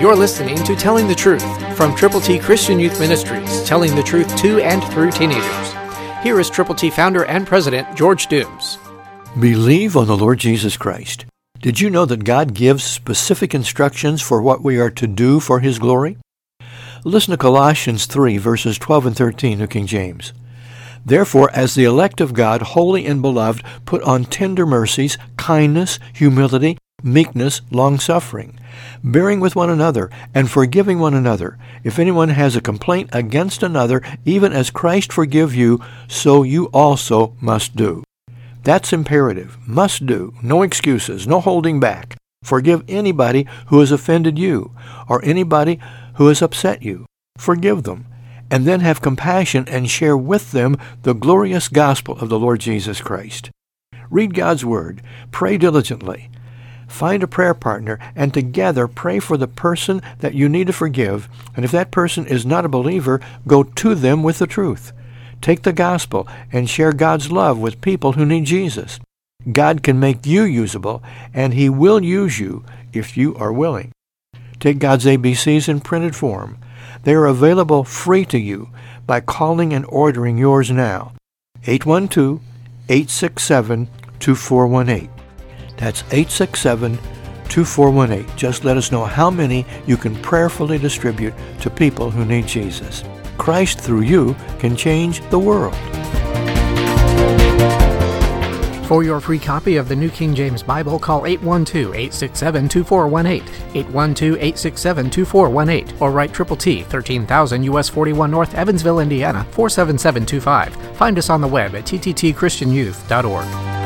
You're listening to Telling the Truth from Triple T Christian Youth Ministries, telling the truth to and through teenagers. Here is Triple T founder and president George Dooms. Believe on the Lord Jesus Christ. Did you know that God gives specific instructions for what we are to do for His glory? Listen to Colossians 3, verses 12 and 13, New King James. Therefore, as the elect of God, holy and beloved, put on tender mercies, kindness, humility, meekness, long-suffering, bearing with one another, and forgiving one another. If anyone has a complaint against another, even as Christ forgive you, so you also must do. That's imperative. Must do. No excuses. No holding back. Forgive anybody who has offended you, or anybody who has upset you. Forgive them and then have compassion and share with them the glorious gospel of the Lord Jesus Christ. Read God's Word, pray diligently, find a prayer partner, and together pray for the person that you need to forgive, and if that person is not a believer, go to them with the truth. Take the gospel and share God's love with people who need Jesus. God can make you usable, and He will use you if you are willing. Take God's ABCs in printed form they are available free to you by calling and ordering yours now. 812-867-2418. That's 867-2418. Just let us know how many you can prayerfully distribute to people who need Jesus. Christ through you can change the world. For your free copy of the New King James Bible, call 812 867 2418, 812 867 2418, or write Triple T, 13000 US 41 North, Evansville, Indiana, 47725. Find us on the web at tttchristianyouth.org.